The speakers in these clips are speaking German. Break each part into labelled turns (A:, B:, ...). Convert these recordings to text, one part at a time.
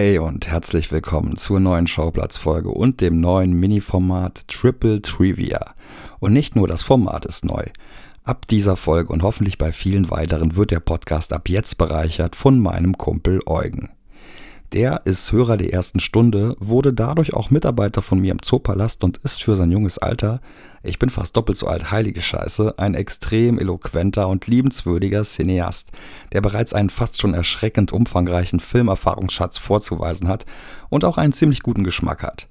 A: Hey und herzlich willkommen zur neuen Schauplatzfolge und dem neuen Mini-Format Triple Trivia. Und nicht nur das Format ist neu. Ab dieser Folge und hoffentlich bei vielen weiteren wird der Podcast ab jetzt bereichert von meinem Kumpel Eugen. Der ist Hörer der ersten Stunde, wurde dadurch auch Mitarbeiter von mir im Zoopalast und ist für sein junges Alter, ich bin fast doppelt so alt, heilige Scheiße, ein extrem eloquenter und liebenswürdiger Cineast, der bereits einen fast schon erschreckend umfangreichen Filmerfahrungsschatz vorzuweisen hat und auch einen ziemlich guten Geschmack hat.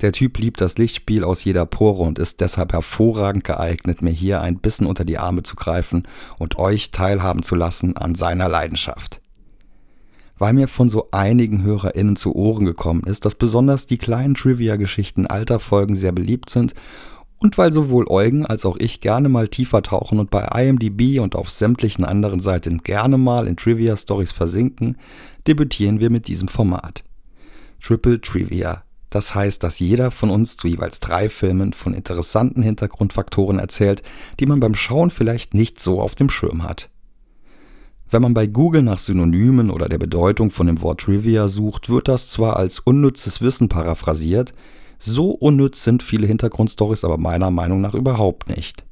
A: Der Typ liebt das Lichtspiel aus jeder Pore und ist deshalb hervorragend geeignet, mir hier ein bisschen unter die Arme zu greifen und euch teilhaben zu lassen an seiner Leidenschaft weil mir von so einigen HörerInnen zu Ohren gekommen ist, dass besonders die kleinen Trivia-Geschichten alter Folgen sehr beliebt sind und weil sowohl Eugen als auch ich gerne mal tiefer tauchen und bei IMDb und auf sämtlichen anderen Seiten gerne mal in Trivia-Stories versinken, debütieren wir mit diesem Format. Triple Trivia. Das heißt, dass jeder von uns zu jeweils drei Filmen von interessanten Hintergrundfaktoren erzählt, die man beim Schauen vielleicht nicht so auf dem Schirm hat. Wenn man bei Google nach Synonymen oder der Bedeutung von dem Wort Trivia sucht, wird das zwar als unnützes Wissen paraphrasiert, so unnütz sind viele Hintergrundstories aber meiner Meinung nach überhaupt nicht.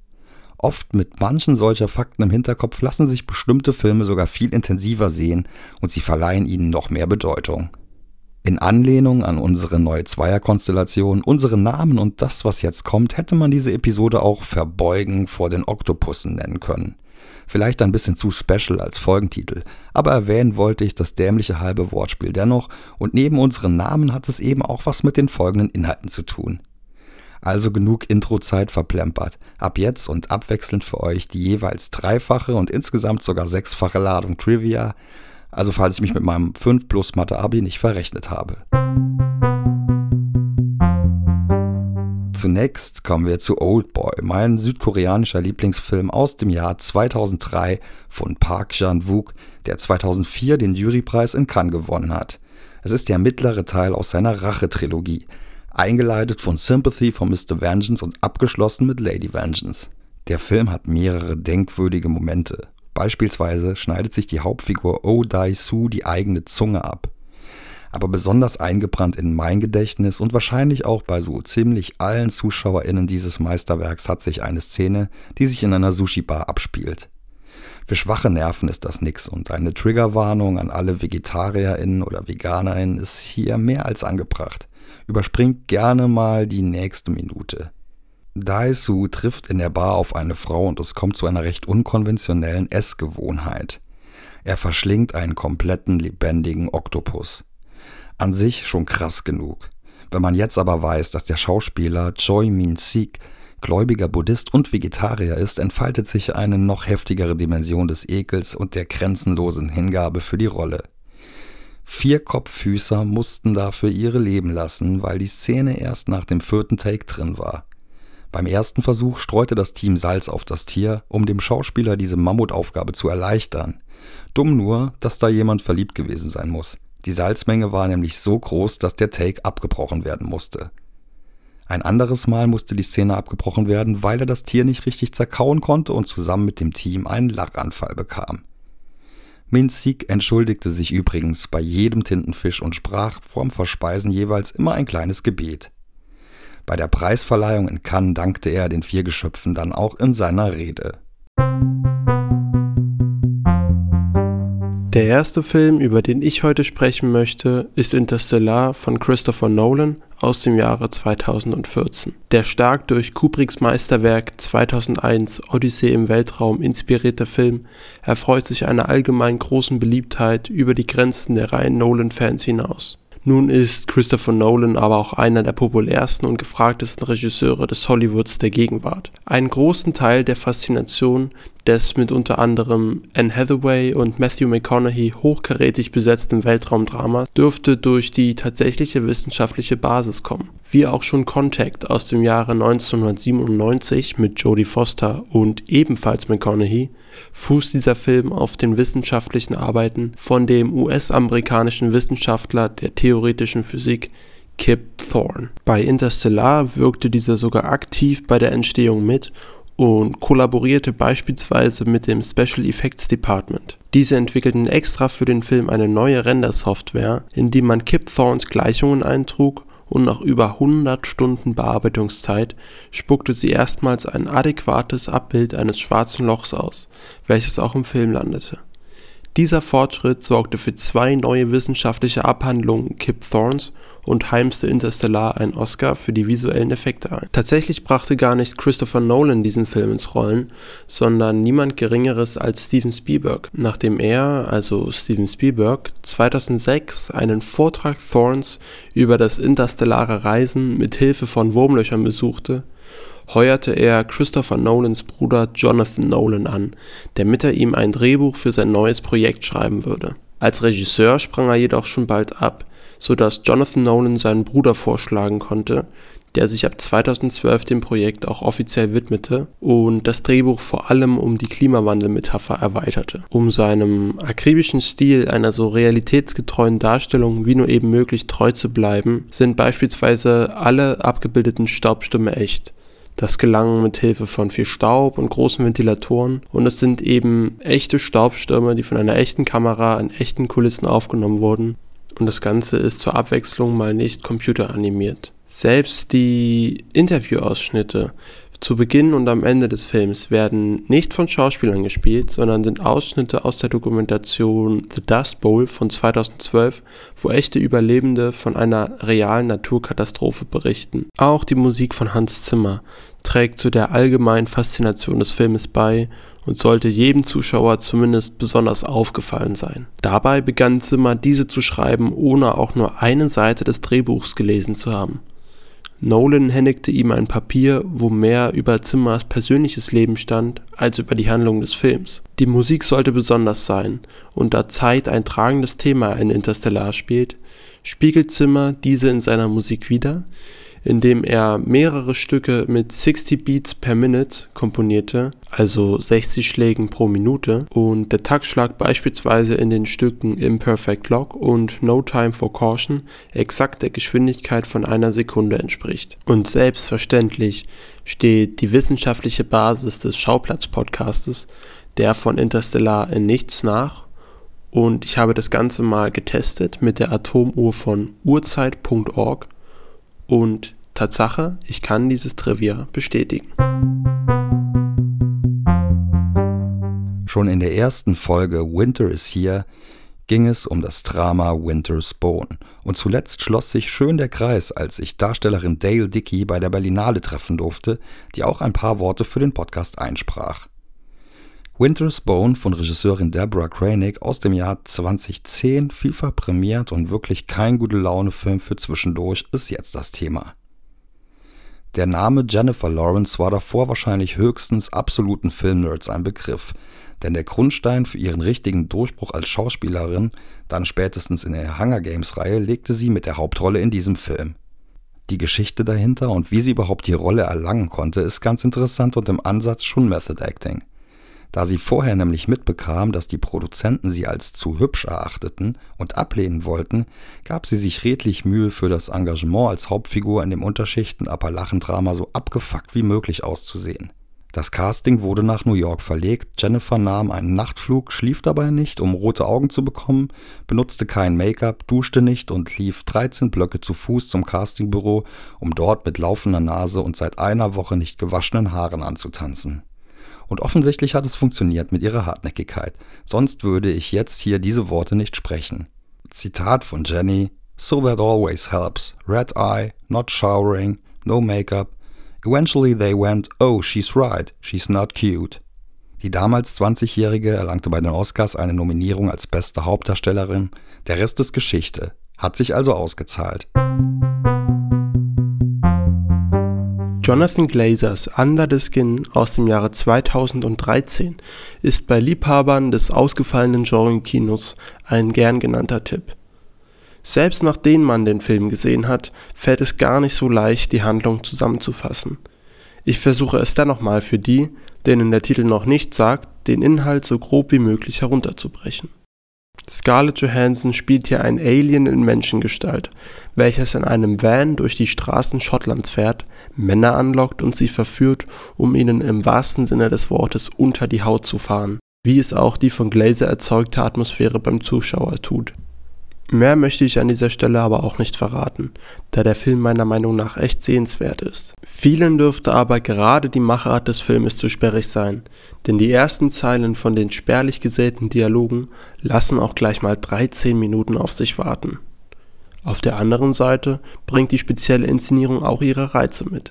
A: Oft mit manchen solcher Fakten im Hinterkopf lassen sich bestimmte Filme sogar viel intensiver sehen und sie verleihen ihnen noch mehr Bedeutung. In Anlehnung an unsere neue Zweierkonstellation, unsere Namen und das, was jetzt kommt, hätte man diese Episode auch Verbeugen vor den Oktopussen nennen können. Vielleicht ein bisschen zu special als Folgentitel, aber erwähnen wollte ich das dämliche halbe Wortspiel dennoch und neben unseren Namen hat es eben auch was mit den folgenden Inhalten zu tun. Also genug Introzeit verplempert. Ab jetzt und abwechselnd für euch die jeweils dreifache und insgesamt sogar sechsfache Ladung Trivia, also falls ich mich mit meinem 5 plus Mathe Abi nicht verrechnet habe. Zunächst kommen wir zu Oldboy, mein südkoreanischer Lieblingsfilm aus dem Jahr 2003 von Park Chan-wook, der 2004 den Jurypreis in Cannes gewonnen hat. Es ist der mittlere Teil aus seiner Rache-Trilogie, eingeleitet von Sympathy for Mr. Vengeance und abgeschlossen mit Lady Vengeance. Der Film hat mehrere denkwürdige Momente. Beispielsweise schneidet sich die Hauptfigur Oh Dai-soo die eigene Zunge ab aber besonders eingebrannt in mein Gedächtnis und wahrscheinlich auch bei so ziemlich allen ZuschauerInnen dieses Meisterwerks hat sich eine Szene, die sich in einer Sushi-Bar abspielt. Für schwache Nerven ist das nix und eine Triggerwarnung an alle VegetarierInnen oder VeganerInnen ist hier mehr als angebracht. Überspringt gerne mal die nächste Minute. Daisu trifft in der Bar auf eine Frau und es kommt zu einer recht unkonventionellen Essgewohnheit. Er verschlingt einen kompletten lebendigen Oktopus an sich schon krass genug. Wenn man jetzt aber weiß, dass der Schauspieler Choi Min-sik gläubiger Buddhist und Vegetarier ist, entfaltet sich eine noch heftigere Dimension des Ekels und der grenzenlosen Hingabe für die Rolle. Vier Kopffüßer mussten dafür ihre Leben lassen, weil die Szene erst nach dem vierten Take drin war. Beim ersten Versuch streute das Team Salz auf das Tier, um dem Schauspieler diese Mammutaufgabe zu erleichtern. Dumm nur, dass da jemand verliebt gewesen sein muss. Die Salzmenge war nämlich so groß, dass der Take abgebrochen werden musste. Ein anderes Mal musste die Szene abgebrochen werden, weil er das Tier nicht richtig zerkauen konnte und zusammen mit dem Team einen Lachanfall bekam. Minzig entschuldigte sich übrigens bei jedem Tintenfisch und sprach vorm Verspeisen jeweils immer ein kleines Gebet. Bei der Preisverleihung in Cannes dankte er den vier Geschöpfen dann auch in seiner Rede.
B: Der erste Film, über den ich heute sprechen möchte, ist Interstellar von Christopher Nolan aus dem Jahre 2014. Der stark durch Kubricks Meisterwerk 2001 Odyssee im Weltraum inspirierte Film erfreut sich einer allgemein großen Beliebtheit über die Grenzen der reinen Nolan-Fans hinaus. Nun ist Christopher Nolan aber auch einer der populärsten und gefragtesten Regisseure des Hollywoods der Gegenwart. Einen großen Teil der Faszination des mit unter anderem Anne Hathaway und Matthew McConaughey hochkarätig besetzten Weltraumdramas dürfte durch die tatsächliche wissenschaftliche Basis kommen. Wie auch schon Contact aus dem Jahre 1997 mit Jodie Foster und ebenfalls McConaughey fußt dieser Film auf den wissenschaftlichen Arbeiten von dem US-amerikanischen Wissenschaftler der theoretischen Physik Kip Thorne. Bei Interstellar wirkte dieser sogar aktiv bei der Entstehung mit und kollaborierte beispielsweise mit dem Special Effects Department. Diese entwickelten extra für den Film eine neue Render-Software, in die man Kip Thornes Gleichungen eintrug und nach über 100 Stunden Bearbeitungszeit spuckte sie erstmals ein adäquates Abbild eines schwarzen Lochs aus, welches auch im Film landete dieser Fortschritt sorgte für zwei neue wissenschaftliche Abhandlungen Kip Thornes und heimste Interstellar einen Oscar für die visuellen Effekte ein. Tatsächlich brachte gar nicht Christopher Nolan diesen Film ins Rollen, sondern niemand Geringeres als Steven Spielberg, nachdem er, also Steven Spielberg, 2006 einen Vortrag Thornes über das interstellare Reisen mit Hilfe von Wurmlöchern besuchte heuerte er Christopher Nolans Bruder Jonathan Nolan an, der mit ihm ein Drehbuch für sein neues Projekt schreiben würde. Als Regisseur sprang er jedoch schon bald ab, so dass Jonathan Nolan seinen Bruder vorschlagen konnte, der sich ab 2012 dem Projekt auch offiziell widmete und das Drehbuch vor allem um die Klimawandelmetapher erweiterte. Um seinem akribischen Stil einer so realitätsgetreuen Darstellung wie nur eben möglich treu zu bleiben, sind beispielsweise alle abgebildeten Staubstürme echt. Das gelang mit Hilfe von viel Staub und großen Ventilatoren und es sind eben echte Staubstürme, die von einer echten Kamera in echten Kulissen aufgenommen wurden und das Ganze ist zur Abwechslung mal nicht computeranimiert. Selbst die Interviewausschnitte zu Beginn und am Ende des Films werden nicht von Schauspielern gespielt, sondern sind Ausschnitte aus der Dokumentation The Dust Bowl von 2012, wo echte Überlebende von einer realen Naturkatastrophe berichten. Auch die Musik von Hans Zimmer trägt zu der allgemeinen Faszination des Filmes bei und sollte jedem Zuschauer zumindest besonders aufgefallen sein. Dabei begann Zimmer diese zu schreiben, ohne auch nur eine Seite des Drehbuchs gelesen zu haben. Nolan händigte ihm ein Papier, wo mehr über Zimmers persönliches Leben stand als über die Handlung des Films. Die Musik sollte besonders sein, und da Zeit ein tragendes Thema in Interstellar spielt, spiegelt Zimmer diese in seiner Musik wider, indem er mehrere Stücke mit 60 Beats per Minute komponierte, also 60 Schlägen pro Minute, und der Taktschlag beispielsweise in den Stücken Imperfect Lock und No Time for Caution exakt der Geschwindigkeit von einer Sekunde entspricht. Und selbstverständlich steht die wissenschaftliche Basis des Schauplatz-Podcastes, der von Interstellar in nichts nach. Und ich habe das Ganze mal getestet mit der Atomuhr von uhrzeit.org und Tatsache, ich kann dieses Trivia bestätigen.
A: Schon in der ersten Folge Winter is Here ging es um das Drama Winter's Bone. Und zuletzt schloss sich schön der Kreis, als ich Darstellerin Dale Dickey bei der Berlinale treffen durfte, die auch ein paar Worte für den Podcast einsprach. Winter's Bone von Regisseurin Deborah Kranig aus dem Jahr 2010, vielfach prämiert und wirklich kein gute Laune Film für zwischendurch, ist jetzt das Thema. Der Name Jennifer Lawrence war davor wahrscheinlich höchstens absoluten Filmnerds ein Begriff, denn der Grundstein für ihren richtigen Durchbruch als Schauspielerin, dann spätestens in der Hunger Games Reihe, legte sie mit der Hauptrolle in diesem Film. Die Geschichte dahinter und wie sie überhaupt die Rolle erlangen konnte, ist ganz interessant und im Ansatz schon Method Acting. Da sie vorher nämlich mitbekam, dass die Produzenten sie als zu hübsch erachteten und ablehnen wollten, gab sie sich redlich Mühe für das Engagement als Hauptfigur in dem Unterschichten Appalachendrama so abgefuckt wie möglich auszusehen. Das Casting wurde nach New York verlegt, Jennifer nahm einen Nachtflug, schlief dabei nicht, um rote Augen zu bekommen, benutzte kein Make-up, duschte nicht und lief 13 Blöcke zu Fuß zum Castingbüro, um dort mit laufender Nase und seit einer Woche nicht gewaschenen Haaren anzutanzen. Und offensichtlich hat es funktioniert mit ihrer Hartnäckigkeit, sonst würde ich jetzt hier diese Worte nicht sprechen. Zitat von Jenny: So that always helps. Red eye, not showering, no makeup. Eventually they went, oh, she's right, she's not cute. Die damals 20-Jährige erlangte bei den Oscars eine Nominierung als beste Hauptdarstellerin. Der Rest ist Geschichte. Hat sich also ausgezahlt.
B: Jonathan Glazers Under the Skin aus dem Jahre 2013 ist bei Liebhabern des ausgefallenen Genre-Kinos ein gern genannter Tipp. Selbst nachdem man den Film gesehen hat, fällt es gar nicht so leicht, die Handlung zusammenzufassen. Ich versuche es dann nochmal für die, denen der Titel noch nicht sagt, den Inhalt so grob wie möglich herunterzubrechen Scarlett Johansson spielt hier ein Alien in Menschengestalt, welches in einem Van durch die Straßen Schottlands fährt, Männer anlockt und sie verführt, um ihnen im wahrsten Sinne des Wortes unter die Haut zu fahren, wie es auch die von Glazer erzeugte Atmosphäre beim Zuschauer tut. Mehr möchte ich an dieser Stelle aber auch nicht verraten, da der Film meiner Meinung nach echt sehenswert ist. Vielen dürfte aber gerade die Machart des Filmes zu sperrig sein, denn die ersten Zeilen von den spärlich gesäten Dialogen lassen auch gleich mal 13 Minuten auf sich warten. Auf der anderen Seite bringt die spezielle Inszenierung auch ihre Reize mit.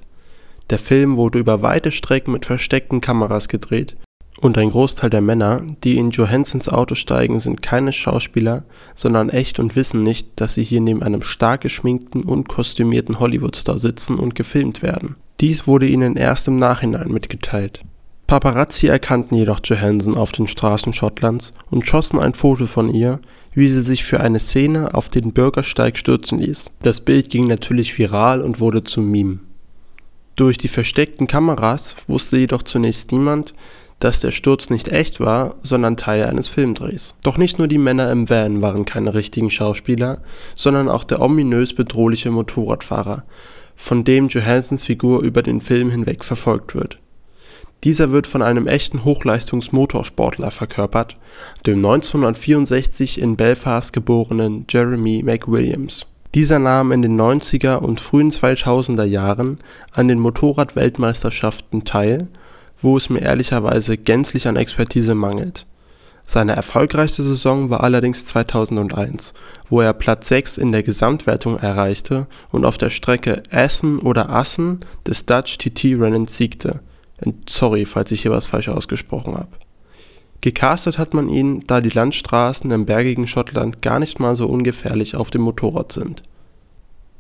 B: Der Film wurde über weite Strecken mit versteckten Kameras gedreht und ein Großteil der Männer, die in Johansons Auto steigen, sind keine Schauspieler, sondern echt und wissen nicht, dass sie hier neben einem stark geschminkten und kostümierten Hollywoodstar sitzen und gefilmt werden. Dies wurde ihnen erst im Nachhinein mitgeteilt. Paparazzi erkannten jedoch Johansson auf den Straßen Schottlands und schossen ein Foto von ihr, wie sie sich für eine Szene auf den Bürgersteig stürzen ließ. Das Bild ging natürlich viral und wurde zum Meme. Durch die versteckten Kameras wusste jedoch zunächst niemand, dass der Sturz nicht echt war, sondern Teil eines Filmdrehs. Doch nicht nur die Männer im Van waren keine richtigen Schauspieler, sondern auch der ominös bedrohliche Motorradfahrer, von dem Johansons Figur über den Film hinweg verfolgt wird. Dieser wird von einem echten Hochleistungsmotorsportler verkörpert, dem 1964 in Belfast geborenen Jeremy McWilliams. Dieser nahm in den 90er und frühen 2000er Jahren an den Motorrad-Weltmeisterschaften teil wo es mir ehrlicherweise gänzlich an Expertise mangelt. Seine erfolgreichste Saison war allerdings 2001, wo er Platz 6 in der Gesamtwertung erreichte und auf der Strecke Essen oder Assen des Dutch TT-Rennens siegte. Sorry, falls ich hier was falsch ausgesprochen habe. Gecastet hat man ihn, da die Landstraßen im bergigen Schottland gar nicht mal so ungefährlich auf dem Motorrad sind.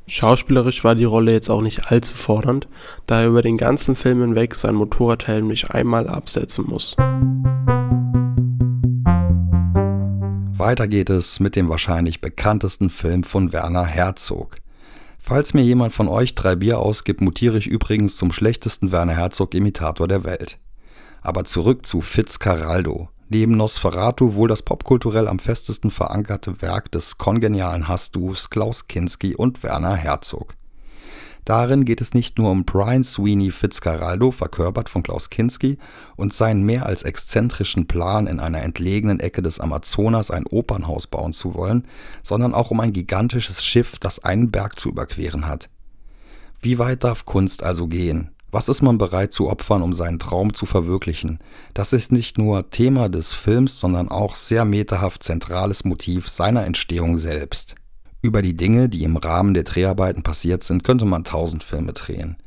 B: Schauspielerisch war die Rolle jetzt auch nicht allzu fordernd, da er über den ganzen Film hinweg sein Motorradhelm nicht einmal absetzen muss.
A: Weiter geht es mit dem wahrscheinlich bekanntesten Film von Werner Herzog. Falls mir jemand von euch drei Bier ausgibt, mutiere ich übrigens zum schlechtesten Werner Herzog-Imitator der Welt. Aber zurück zu Fitzcarraldo, neben Nosferatu wohl das popkulturell am festesten verankerte Werk des kongenialen Hassdus Klaus Kinski und Werner Herzog. Darin geht es nicht nur um Brian Sweeney Fitzcarraldo, verkörpert von Klaus Kinski, und seinen mehr als exzentrischen Plan, in einer entlegenen Ecke des Amazonas ein Opernhaus bauen zu wollen, sondern auch um ein gigantisches Schiff, das einen Berg zu überqueren hat. Wie weit darf Kunst also gehen? Was ist man bereit zu opfern, um seinen Traum zu verwirklichen? Das ist nicht nur Thema des Films, sondern auch sehr meterhaft zentrales Motiv seiner Entstehung selbst. Über die Dinge, die im Rahmen der Dreharbeiten passiert sind, könnte man tausend Filme drehen.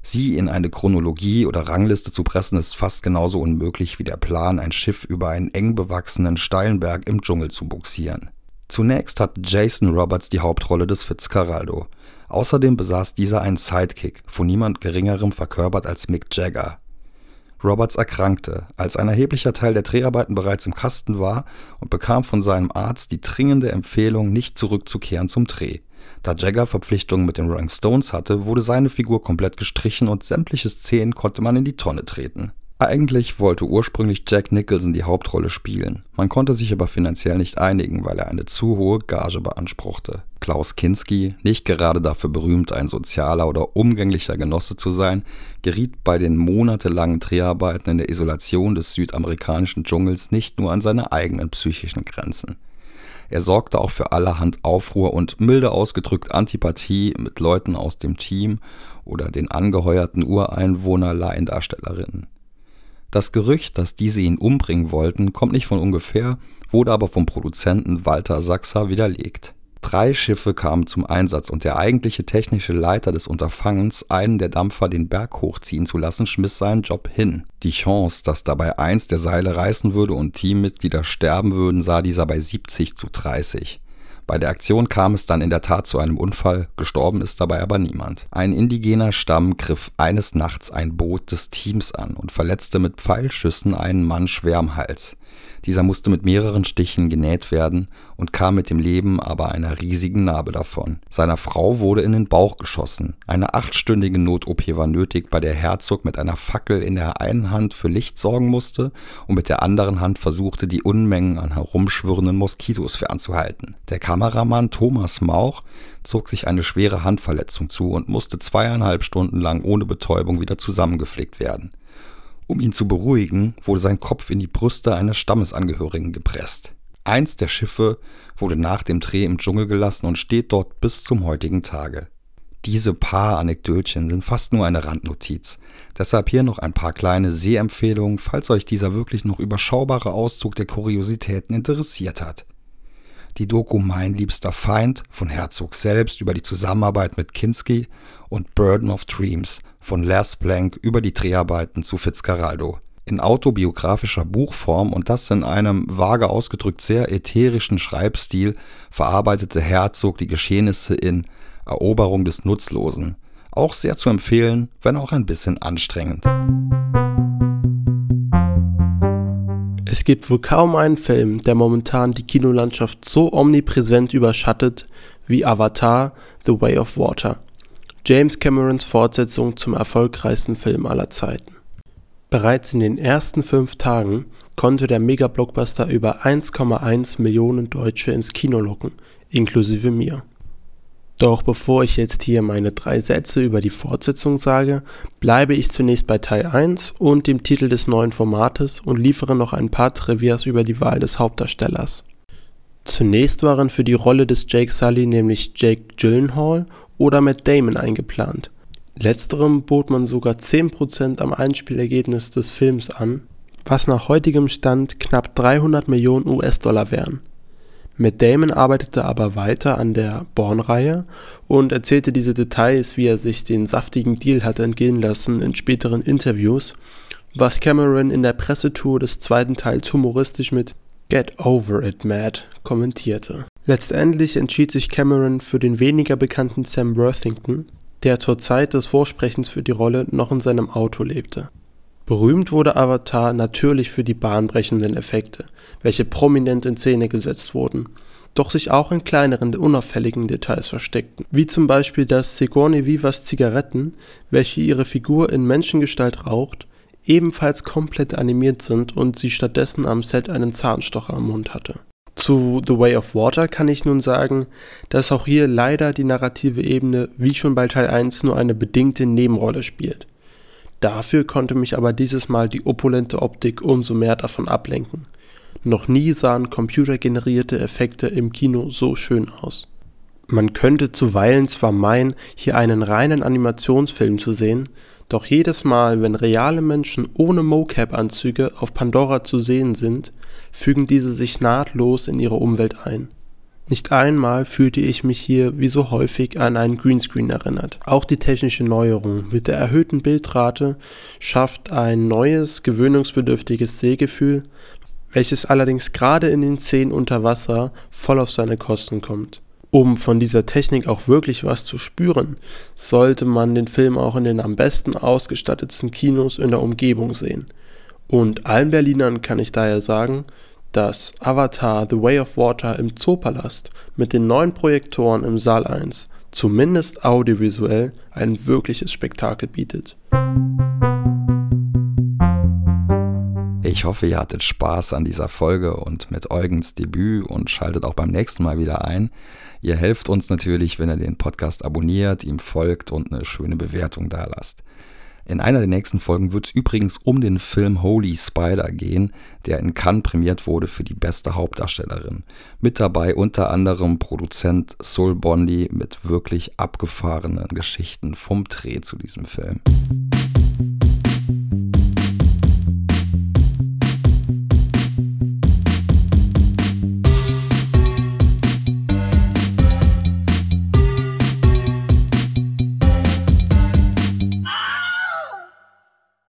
A: Sie in eine Chronologie oder Rangliste zu pressen, ist fast genauso unmöglich wie der Plan, ein Schiff über einen eng bewachsenen steilen Berg im Dschungel zu buxieren. Zunächst hat Jason Roberts die Hauptrolle des Fitzcarraldo. Außerdem besaß dieser einen Sidekick, von niemand Geringerem verkörpert als Mick Jagger. Roberts erkrankte, als ein erheblicher Teil der Dreharbeiten bereits im Kasten war und bekam von seinem Arzt die dringende Empfehlung, nicht zurückzukehren zum Dreh. Da Jagger Verpflichtungen mit den Rolling Stones hatte, wurde seine Figur komplett gestrichen und sämtliche Szenen konnte man in die Tonne treten. Eigentlich wollte ursprünglich Jack Nicholson die Hauptrolle spielen. Man konnte sich aber finanziell nicht einigen, weil er eine zu hohe Gage beanspruchte. Klaus Kinski, nicht gerade dafür berühmt, ein sozialer oder umgänglicher Genosse zu sein, geriet bei den monatelangen Dreharbeiten in der Isolation des südamerikanischen Dschungels nicht nur an seine eigenen psychischen Grenzen. Er sorgte auch für allerhand Aufruhr und milde ausgedrückt Antipathie mit Leuten aus dem Team oder den angeheuerten Ureinwohner-Laiendarstellerinnen. Das Gerücht, dass diese ihn umbringen wollten, kommt nicht von ungefähr, wurde aber vom Produzenten Walter Sachser widerlegt. Drei Schiffe kamen zum Einsatz und der eigentliche technische Leiter des Unterfangens, einen der Dampfer den Berg hochziehen zu lassen, schmiss seinen Job hin. Die Chance, dass dabei eins der Seile reißen würde und Teammitglieder sterben würden, sah dieser bei 70 zu 30. Bei der Aktion kam es dann in der Tat zu einem Unfall, gestorben ist dabei aber niemand. Ein indigener Stamm griff eines Nachts ein Boot des Teams an und verletzte mit Pfeilschüssen einen Mann schwer am Hals. Dieser musste mit mehreren Stichen genäht werden und kam mit dem Leben aber einer riesigen Narbe davon. Seiner Frau wurde in den Bauch geschossen. Eine achtstündige Not-OP war nötig, bei der Herzog mit einer Fackel in der einen Hand für Licht sorgen musste und mit der anderen Hand versuchte, die Unmengen an herumschwirrenden Moskitos fernzuhalten. Der Kameramann Thomas Mauch zog sich eine schwere Handverletzung zu und musste zweieinhalb Stunden lang ohne Betäubung wieder zusammengepflegt werden. Um ihn zu beruhigen, wurde sein Kopf in die Brüste eines Stammesangehörigen gepresst. Eins der Schiffe wurde nach dem Dreh im Dschungel gelassen und steht dort bis zum heutigen Tage. Diese paar Anekdötchen sind fast nur eine Randnotiz. Deshalb hier noch ein paar kleine Sehempfehlungen, falls euch dieser wirklich noch überschaubare Auszug der Kuriositäten interessiert hat. Die Doku Mein liebster Feind von Herzog selbst über die Zusammenarbeit mit Kinski und Burden of Dreams von Les Blank über die Dreharbeiten zu Fitzcarraldo. In autobiografischer Buchform und das in einem vage ausgedrückt sehr ätherischen Schreibstil verarbeitete Herzog die Geschehnisse in Eroberung des Nutzlosen. Auch sehr zu empfehlen, wenn auch ein bisschen anstrengend.
B: Es gibt wohl kaum einen Film, der momentan die Kinolandschaft so omnipräsent überschattet wie Avatar The Way of Water. James Camerons Fortsetzung zum erfolgreichsten Film aller Zeiten. Bereits in den ersten fünf Tagen konnte der Mega-Blockbuster über 1,1 Millionen Deutsche ins Kino locken, inklusive mir. Doch bevor ich jetzt hier meine drei Sätze über die Fortsetzung sage, bleibe ich zunächst bei Teil 1 und dem Titel des neuen Formates und liefere noch ein paar Trivias über die Wahl des Hauptdarstellers. Zunächst waren für die Rolle des Jake Sully nämlich Jake Gyllenhaal oder Matt Damon eingeplant. Letzterem bot man sogar 10% am Einspielergebnis des Films an, was nach heutigem Stand knapp 300 Millionen US-Dollar wären. Matt Damon arbeitete aber weiter an der Bourne-Reihe und erzählte diese Details, wie er sich den saftigen Deal hatte entgehen lassen, in späteren Interviews, was Cameron in der Pressetour des zweiten Teils humoristisch mit Get Over It, Matt kommentierte. Letztendlich entschied sich Cameron für den weniger bekannten Sam Worthington, der zur Zeit des Vorsprechens für die Rolle noch in seinem Auto lebte. Berühmt wurde Avatar natürlich für die bahnbrechenden Effekte, welche prominent in Szene gesetzt wurden, doch sich auch in kleineren, unauffälligen Details versteckten, wie zum Beispiel, dass Sigourney Vivas Zigaretten, welche ihre Figur in Menschengestalt raucht, ebenfalls komplett animiert sind und sie stattdessen am Set einen Zahnstocher am Mund hatte zu The Way of Water kann ich nun sagen, dass auch hier leider die narrative Ebene wie schon bei Teil 1 nur eine bedingte Nebenrolle spielt. Dafür konnte mich aber dieses Mal die opulente Optik umso mehr davon ablenken. Noch nie sahen computergenerierte Effekte im Kino so schön aus. Man könnte zuweilen zwar meinen, hier einen reinen Animationsfilm zu sehen, doch jedes Mal, wenn reale Menschen ohne Mocap-Anzüge auf Pandora zu sehen sind, fügen diese sich nahtlos in ihre Umwelt ein. Nicht einmal fühlte ich mich hier wie so häufig an einen Greenscreen erinnert. Auch die technische Neuerung mit der erhöhten Bildrate schafft ein neues, gewöhnungsbedürftiges Sehgefühl, welches allerdings gerade in den Szenen unter Wasser voll auf seine Kosten kommt um von dieser Technik auch wirklich was zu spüren, sollte man den Film auch in den am besten ausgestattetsten Kinos in der Umgebung sehen. Und allen Berlinern kann ich daher sagen, dass Avatar The Way of Water im Zoopalast mit den neuen Projektoren im Saal 1 zumindest audiovisuell ein wirkliches Spektakel bietet.
A: Ich hoffe, ihr hattet Spaß an dieser Folge und mit Eugens Debüt und schaltet auch beim nächsten Mal wieder ein. Ihr helft uns natürlich, wenn ihr den Podcast abonniert, ihm folgt und eine schöne Bewertung da lasst. In einer der nächsten Folgen wird es übrigens um den Film Holy Spider gehen, der in Cannes prämiert wurde für die beste Hauptdarstellerin. Mit dabei unter anderem Produzent Sol Bondi mit wirklich abgefahrenen Geschichten vom Dreh zu diesem Film.